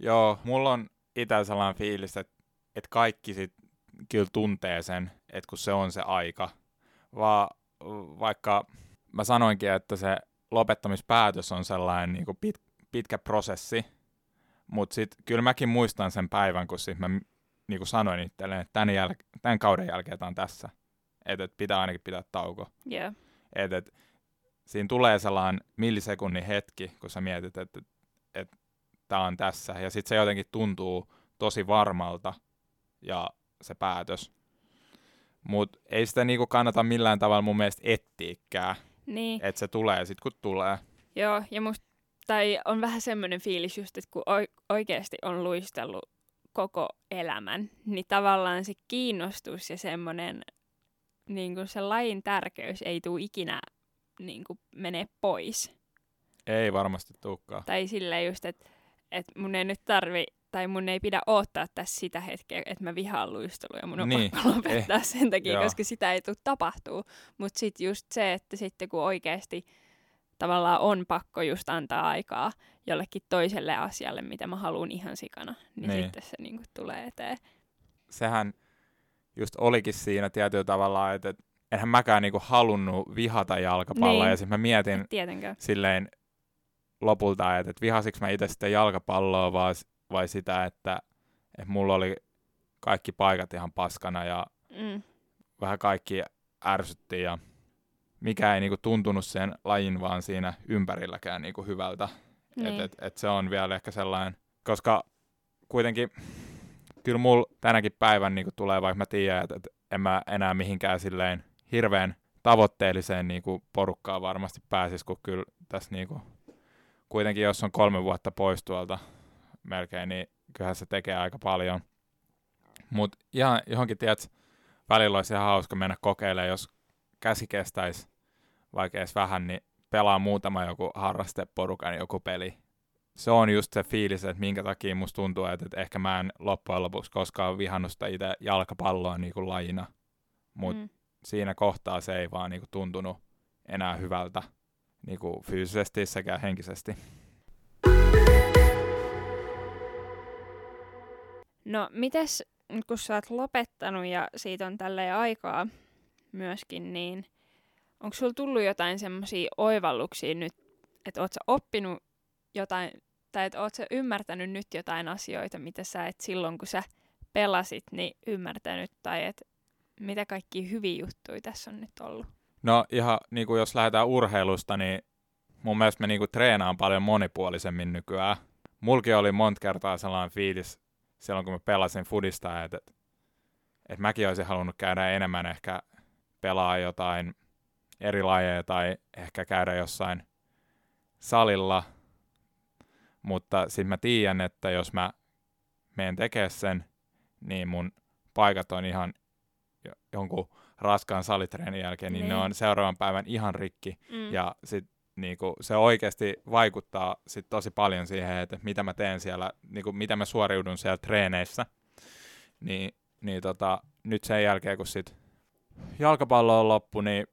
Joo, mulla on itse sellainen fiilis, että, että kaikki sit kyllä tuntee sen, että kun se on se aika. Va, vaikka mä sanoinkin, että se lopettamispäätös on sellainen niin kuin pit, pitkä prosessi, mutta sitten kyllä mäkin muistan sen päivän, kun sit mä niin kuin sanoin itselleen, että tämän, jäl- tämän kauden jälkeen tämä on tässä. Että et pitää ainakin pitää tauko. Joo. Et, et, siinä tulee sellainen millisekunnin hetki, kun sä mietit, että et, tämä on tässä. Ja sitten se jotenkin tuntuu tosi varmalta ja se päätös. Mutta ei sitä niinku kannata millään tavalla mun mielestä etsiäkään, Niin. että se tulee sitten kun tulee. Joo, ja musta, tai on vähän semmoinen fiilis just, että kun oi- oikeasti on luistellut koko elämän, niin tavallaan se kiinnostus ja semmoinen niin kuin se lajin tärkeys ei tule ikinä niin kuin mene pois. Ei varmasti tulekaan. Tai silleen just, että, että mun ei nyt tarvi, tai mun ei pidä odottaa tässä sitä hetkeä, että mä vihaan luistelua ja mun on Niin, pakko lopettaa eh, sen takia, joo. koska sitä ei tule tapahtuu. Mutta sitten just se, että sitten kun oikeasti tavallaan on pakko just antaa aikaa jollekin toiselle asialle, mitä mä haluan ihan sikana, niin, Niin. sitten se niinku tulee eteen. Sehän just olikin siinä tietyllä tavalla, että et, enhän mäkään niinku halunnut vihata jalkapalloa. Niin. Ja sitten mä mietin, silleen lopulta, että, että vihasinko mä itse sitten jalkapalloa vai, vai sitä, että, että mulla oli kaikki paikat ihan paskana ja Mm. vähän kaikki ärsytti ja mikä ei niinku tuntunut sen lajin vaan siinä ympärilläkään niinku hyvältä. Niin. Et, et, et se on vielä ehkä sellainen, koska kuitenkin kyllä mulla tänäkin päivän niinku tulee, vaikka mä tiedän, että et en mä enää mihinkään silleen hirveän tavoitteelliseen niinku porukkaan varmasti pääsis, kun kyllä tässä niinku, kuitenkin jos on kolme vuotta pois tuolta melkein, niin kyllähän se tekee aika paljon. Mutta ihan johonkin, tiedät, välillä olisi ihan hauska mennä kokeilemaan, jos käsi kestäisi vaikka edes vähän, niin pelaa muutama joku harrasteporukan joku peli. Se on just se fiilis, että minkä takia musta tuntuu, että, että ehkä mä en loppujen lopuksi koskaan vihannut sitä itse jalkapalloa niin kuin lajina. Mutta Mm. siinä kohtaa se ei vaan niin kuin tuntunut enää hyvältä niin kuin fyysisesti sekä henkisesti. No, mites nyt kun sä oot lopettanut ja siitä on tälleen aikaa myöskin, niin onko sulla tullut jotain semmoisia oivalluksia nyt, että oot sä oppinut jotain, tai että oot sä ymmärtänyt nyt jotain asioita, mitä sä et silloin, kun sä pelasit, niin ymmärtänyt, tai että mitä kaikki hyviä juttuja tässä on nyt ollut? No ihan niin kuin jos lähdetään urheilusta, niin mun mielestä me niin kuin treenaan paljon monipuolisemmin nykyään. Mulki oli monta kertaa sellainen fiilis silloin, kun mä pelasin fudista, että, että mäkin olisin halunnut käydä enemmän ehkä pelaa jotain eri lajeja tai ehkä käydä jossain salilla. Mutta sitten mä tiedän, että jos mä menen tekemään sen, niin mun paikat on ihan jonkun raskaan salitreenin jälkeen, niin, niin ne on seuraavan päivän ihan rikki. Mm. Ja sit niinku, se oikeasti vaikuttaa sit tosi paljon siihen, että mitä mä teen siellä, niinku, mitä mä suoriudun siellä treeneissä. Niin, niin tota, nyt sen jälkeen, kun sit jalkapallo on loppu, niin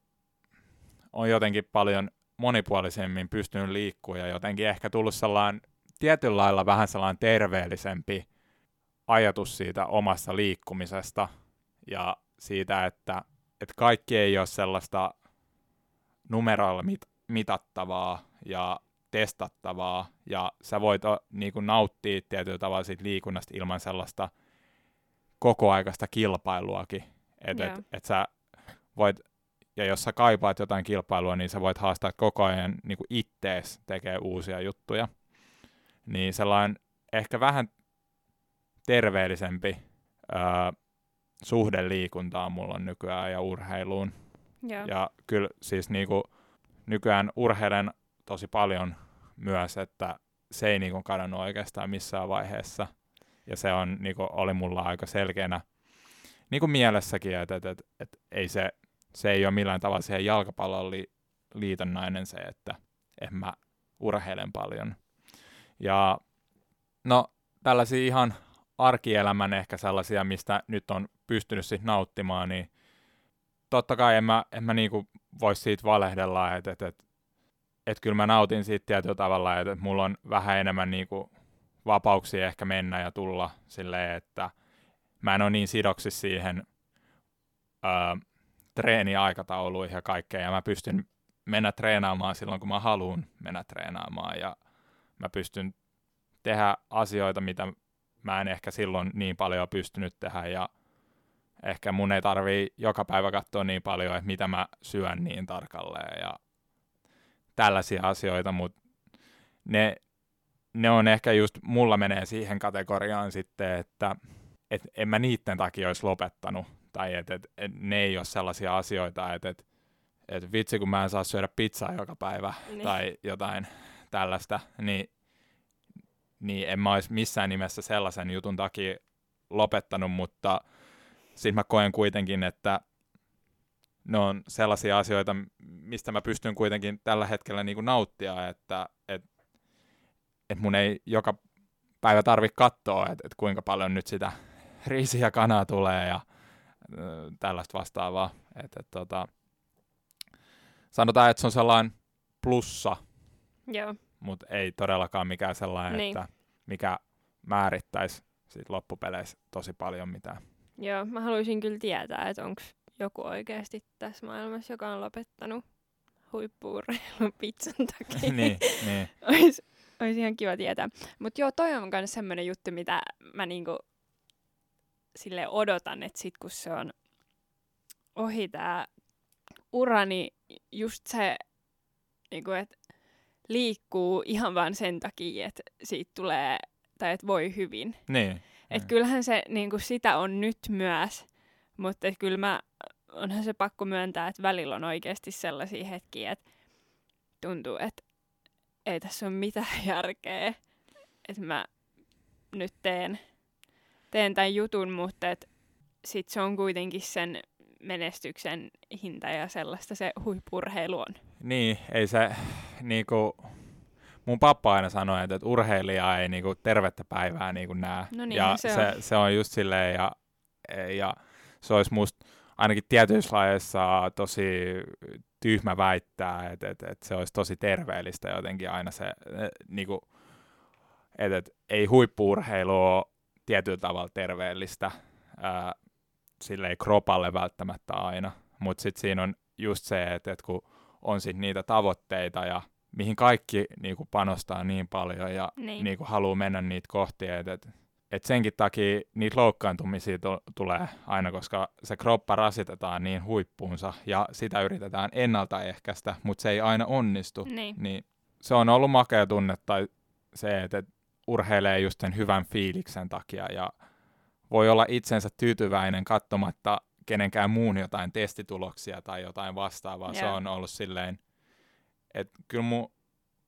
on jotenkin paljon monipuolisemmin pystynyt liikkua ja jotenkin ehkä tullut sellainen tietyllä lailla vähän sellainen terveellisempi ajatus siitä omasta liikkumisesta ja siitä, että, että kaikki ei ole sellaista numeroilla mit- mitattavaa ja testattavaa, ja sä voit niin kuin, nauttia tietyllä tavalla siitä liikunnasta ilman sellaista kokoaikaista kilpailuakin. Että yeah. et, et sä voit, ja jos sä kaipaat jotain kilpailua, niin sä voit haastaa koko ajan niin kuin ittees tekee uusia juttuja. Niin sellainen ehkä vähän terveellisempi öö, suhde liikuntaan mulla on nykyään ja urheiluun. Yeah. Ja kyllä siis niinku, nykyään urheilen tosi paljon myös, että se ei niinku kadonnut oikeastaan missään vaiheessa. Ja se on, niinku, oli mulla aika selkeänä niinku mielessäkin, että et, et, et, ei se, se ei ole millään tavalla siihen jalkapallon li, liitonnainen se, että en mä urheilen paljon. Ja no tällaisia ihan arkielämän ehkä sellaisia, mistä nyt on pystynyt sit nauttimaan, niin totta kai en mä, en mä niinku voi siitä valehdella, että et, et, et kyllä mä nautin siitä tietyllä tavalla, että et mulla on vähän enemmän niinku vapauksia ehkä mennä ja tulla silleen, että mä en ole niin sidoksissa siihen ö, treeniaikatauluihin ja kaikkeen, ja mä pystyn mennä treenaamaan silloin, kun mä haluan mennä treenaamaan, ja mä pystyn tehdä asioita, mitä mä en ehkä silloin niin paljon pystynyt tehdä, ja ehkä mun ei tarvii joka päivä katsoa niin paljon, että mitä mä syön niin tarkalleen ja tällaisia asioita, mutta ne, ne on ehkä just, mulla menee siihen kategoriaan sitten, että et en mä niiden takia olisi lopettanut, tai että et, et ne ei ole sellaisia asioita, että et, et vitsi kun mä en saa syödä pizzaa joka päivä niin. tai jotain tällaista, niin, niin en mä olisi missään nimessä sellaisen jutun takia lopettanut, mutta sitten mä koen kuitenkin, että ne on sellaisia asioita, mistä mä pystyn kuitenkin tällä hetkellä niin kuin nauttia, että et, et mun ei joka päivä tarvitse katsoa, että et kuinka paljon nyt sitä riisiä kanaa tulee ja tällaista vastaavaa. Et, et, tota, sanotaan, että se on sellainen plussa, Joo. mutta ei todellakaan mikään sellainen, niin. että mikä määrittäisi sit loppupeleissä tosi paljon mitään. Joo, mä haluaisin kyllä tietää, että onko joku oikeasti tässä maailmassa, joka on lopettanut huippuurheilun pizzan takia. niin, niin. Ois, ois ihan kiva tietää. Mutta joo, toi on myös semmoinen juttu, mitä mä niinku sille odotan, että sit kun se on ohi tää ura, niin just se, niinku, että liikkuu ihan vaan sen takia, että siitä tulee, tai että voi hyvin. Niin. Et kyllähän se niin kuin sitä on nyt myös, mutta kyllä mä, onhan se pakko myöntää, että välillä on oikeasti sellaisia hetkiä, että tuntuu, että ei tässä ole mitään järkeä, että mä nyt teen, teen tämän jutun, mutta et sit se on kuitenkin sen menestyksen hinta ja sellaista se huippurheilu on. Niin, ei se niinku, mun pappa aina sanoi, että, että urheilija ei niinku tervettä päivää niinku näe. No niin, ja se, se, on. se on just silleen, ja, ja se olisi musta ainakin tietyissä lajeissa tosi tyhmä väittää, että, että, että se olisi tosi terveellistä jotenkin aina se, niinku, että, että ei huippuurheilu ole tietyllä tavalla terveellistä. ää, silleen kropalle välttämättä aina, mutta sitten siinä on just se, että, että kun on sit niitä tavoitteita ja mihin kaikki niin kuin panostaa niin paljon ja Niin. niin kuin haluaa mennä niitä kohti, että et, et senkin takia niitä loukkaantumisia tu- tulee aina, koska se kroppa rasitetaan niin huippuunsa ja sitä yritetään ennaltaehkäistä, mutta se ei aina onnistu. Niin. Niin se on ollut makea tunne tai se, että et urheilee just sen hyvän fiiliksen takia ja voi olla itsensä tyytyväinen katsomatta kenenkään muun jotain testituloksia tai jotain vastaavaa. Se Joo. on ollut silleen, että kyllä mu,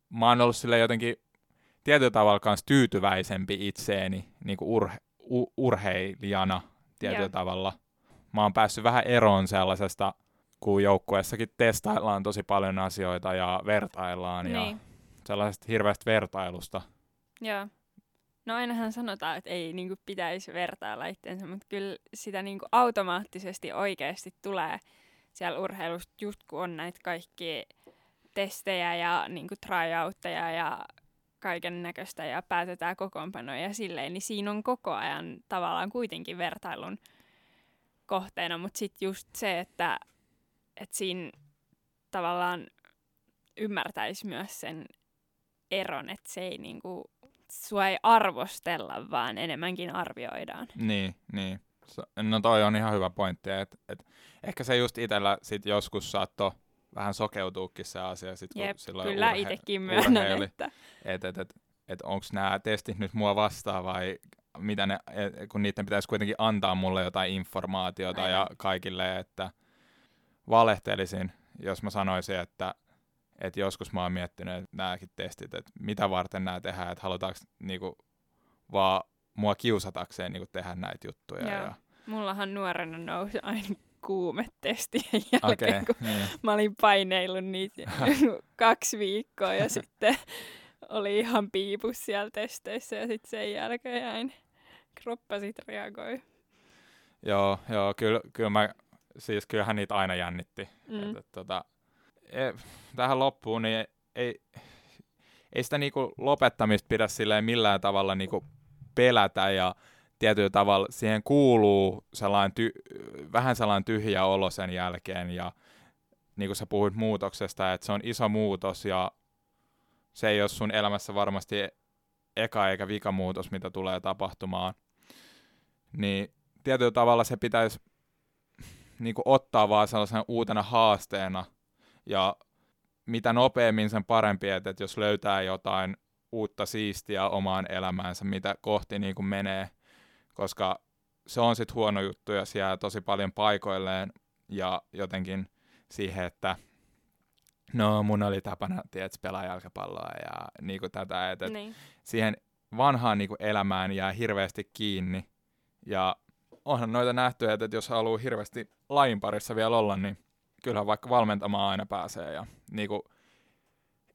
mä oon ollut silleen jotenkin tietyllä tavalla kans tyytyväisempi itseeni niin kuin urhe, u, urheilijana tietyllä Joo. tavalla. Mä oon päässyt vähän eroon sellaisesta, kun joukkueessakin testaillaan tosi paljon asioita ja vertaillaan ja Niin. sellaisesta hirveästä vertailusta. Joo. No ainahan sanotaan, että ei niinku pitäisi vertailla itseensä, mutta kyllä sitä niinku automaattisesti oikeasti tulee siellä urheilusta, just kun on näitä kaikki testejä ja niinku tryoutteja ja kaiken näköistä ja päätetään kokoonpanoja ja silleen, niin siinä on koko ajan tavallaan kuitenkin vertailun kohteena, mutta sitten just se, että, että siinä tavallaan ymmärtäisi myös sen eron, että se ei niinku, sua ei arvostella, vaan enemmänkin arvioidaan. Niin, niin. No toi on ihan hyvä pointti, että et ehkä se just itsellä sit joskus saattoi vähän sokeutuukin se asia, sit kun Jep, silloin kyllä urhe- itsekin myönnän, urheili. että että et, et, et onko nämä testit nyt mua vastaan vai mitä ne, et, kun niiden pitäisi kuitenkin antaa mulle jotain informaatiota ja Aivan. kaikille, että valehtelisin, jos mä sanoisin, että et joskus mä oon miettinyt, että nämäkin testit, että mitä varten nämä tehdään, että halutaanko niinku vaan mua kiusatakseen niinku tehdä näitä juttuja. Joo. Ja, mullahan nuorena nousi aina kuumetestien jälkeen, Okei, kun niin. mä olin paineillut niitä kaksi viikkoa ja sitten oli ihan piipus siellä testeissä ja sitten sen jälkeen jäin kroppa sit reagoi. Joo, joo kyllä, kyllä mä, siis kyllähän niitä aina jännitti. Mm. Mm. Et, et, tota, e, tähän loppuun, niin ei, ei sitä niinku lopettamista pidä silleen millään tavalla niinku pelätä ja tietyllä tavalla siihen kuuluu sellainen ty, vähän sellainen tyhjä olo sen jälkeen ja niin kuin sä puhuit muutoksesta, että se on iso muutos ja se ei ole sun elämässä varmasti eka eikä vika muutos, mitä tulee tapahtumaan. Niin tietyllä tavalla se pitäisi niin kuin ottaa vaan sellaisena uutena haasteena ja mitä nopeammin sen parempi, että jos löytää jotain uutta siistiä omaan elämäänsä, mitä kohti niin kuin menee, koska se on sitten huono juttu, jos jää tosi paljon paikoilleen ja jotenkin siihen, että no mun oli tapana, tiedät, pelaa jalkapalloa ja niin kuin tätä, että et Niin. siihen vanhaan niin kuin elämään jää hirveästi kiinni. Ja onhan noita nähty, että jos haluaa hirveästi lajin parissa vielä olla, niin kyllähän vaikka valmentamaan aina pääsee. Ja niin kuin,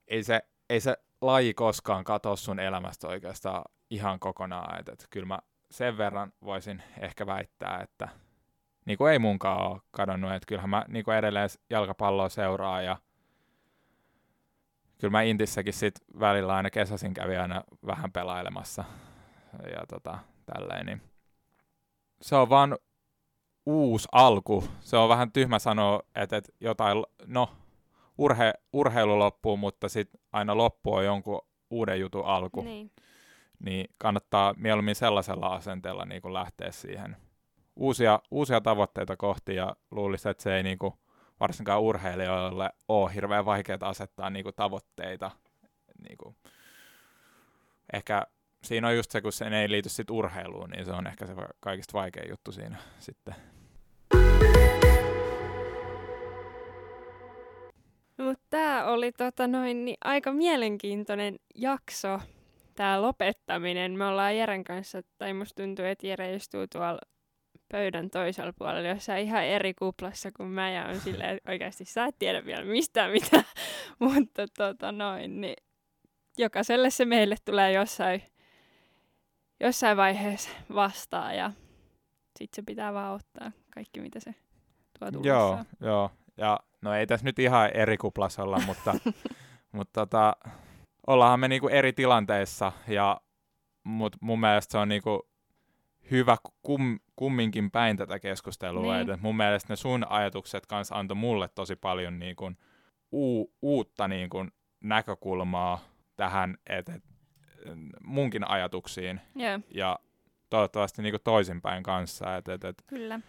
ei, se, ei se laji koskaan katoa sun elämästä oikeastaan ihan kokonaan. Että, että kyllä mä sen verran voisin ehkä väittää, että niin kuin ei munkaan ole kadonnut. Että kyllähän mä niin kuin edelleen jalkapalloa seuraa ja kyllä mä Intissäkin sit välillä aina kesäsin kävin aina vähän pelailemassa ja tota, tälleen, niin se on vaan uusi alku. Se on vähän tyhmä sanoa, että, että jotain, no, urhe, urheilu loppuu, mutta sitten aina loppu on jonkun uuden jutun alku. Niin. Niin kannattaa mieluummin sellaisella asenteella niin kuin lähteä siihen uusia, uusia tavoitteita kohti ja luulisin, että se ei niin kuin, varsinkaan urheilijoille ole hirveän vaikeaa asettaa niinku tavoitteita. Niinku. Ehkä siinä on just se, kun se ei liity sit urheiluun, niin se on ehkä se kaikista vaikein juttu siinä sitten. Mutta tämä oli tota noin, niin aika mielenkiintoinen jakso, tämä lopettaminen. Me ollaan Jeren kanssa, tai musta tuntuu, että Jere istuu tuolla pöydän toisella puolella jossain ihan eri kuplassa kuin mä ja on silleen, että oikeasti sä et tiedä vielä mistään mitä, mutta tota noin, niin jokaiselle se meille tulee jossain, jossain vaiheessa vastaan ja sit se pitää vaan ottaa kaikki mitä se tuo Joo, tullessaan. joo. Ja no ei tässä nyt ihan eri kuplassa olla, mutta, mutta tota, ollaanhan me niinku eri tilanteissa ja mut mun mielestä se on niinku hyvä kum, kumminkin päin tätä keskustelua. Niin. Et mun mielestä ne sun ajatukset kanssa antoi mulle tosi paljon niin kun, uu, uutta niin kun, näkökulmaa tähän, että et, munkin ajatuksiin Joo, ja toivottavasti niin toisinpäin kanssa. Et, et, et, kyllä.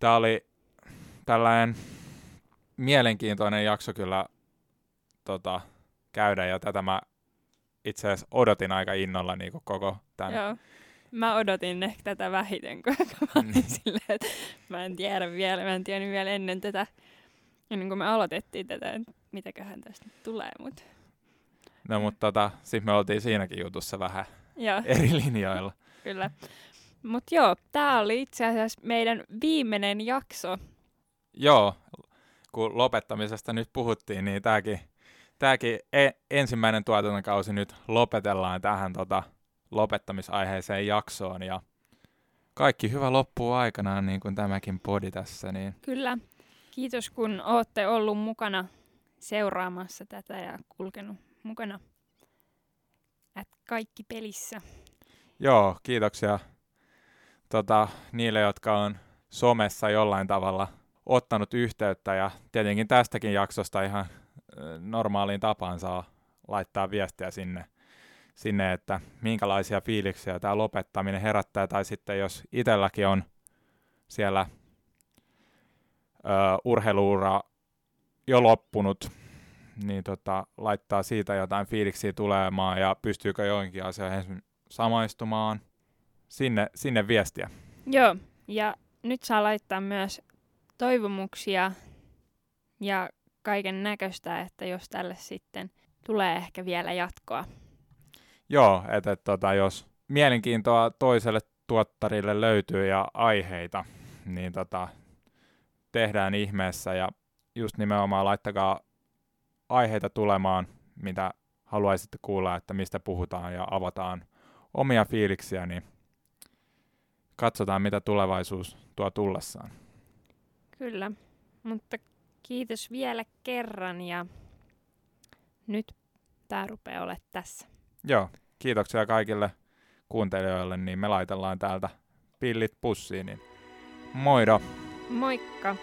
Tämä oli tällainen mielenkiintoinen jakso kyllä tota, käydä ja tätä mä itse asiassa odotin aika innolla niin koko tämän. Joo. Mä odotin ehkä tätä vähiten, koska mä olin Mm. silleen, että mä en tiedä vielä, mä en tiennyt vielä ennen tätä, ennen kuin me aloitettiin tätä, että mitäköhän tästä nyt tulee, mutta No mutta tota, sitten me oltiin siinäkin jutussa vähän joo, eri linjoilla. kyllä. Mutta joo, tää oli itse asiassa meidän viimeinen jakso. Joo, kun lopettamisesta nyt puhuttiin, niin tämäkin, tämäkin e- ensimmäinen tuotantokausi nyt lopetellaan tähän tota, lopettamisaiheeseen jaksoon. Ja kaikki hyvä loppuu aikanaan, niin kuin tämäkin podi tässä. Niin Kyllä. Kiitos kun ootte ollut mukana seuraamassa tätä ja kulkenut mukana. Et kaikki pelissä. Joo, kiitoksia tota, niille, jotka on somessa jollain tavalla ottanut yhteyttä ja tietenkin tästäkin jaksosta ihan normaaliin tapaan saa laittaa viestiä sinne, sinne, että minkälaisia fiiliksiä tämä lopettaminen herättää tai sitten jos itselläkin on siellä ö, urheiluura jo loppunut, niin tota, laittaa siitä jotain fiiliksiä tulemaan ja pystyykö joinkin asioihin samaistumaan. Sinne, sinne viestiä. Joo, ja nyt saa laittaa myös toivomuksia ja kaiken näköistä, että jos tälle sitten tulee ehkä vielä jatkoa. Joo, että et, tota, jos mielenkiintoa toiselle tuottarille löytyy ja aiheita, niin tota, tehdään ihmeessä ja just nimenomaan laittakaa aiheita tulemaan, mitä haluaisitte kuulla, että mistä puhutaan ja avataan omia fiiliksiä, niin katsotaan, mitä tulevaisuus tuo tullessaan. Kyllä, mutta kiitos vielä kerran ja nyt tämä rupeaa olemaan tässä. Joo, kiitoksia kaikille kuuntelijoille, niin me laitellaan täältä pillit pussiin, niin moido! Moikka!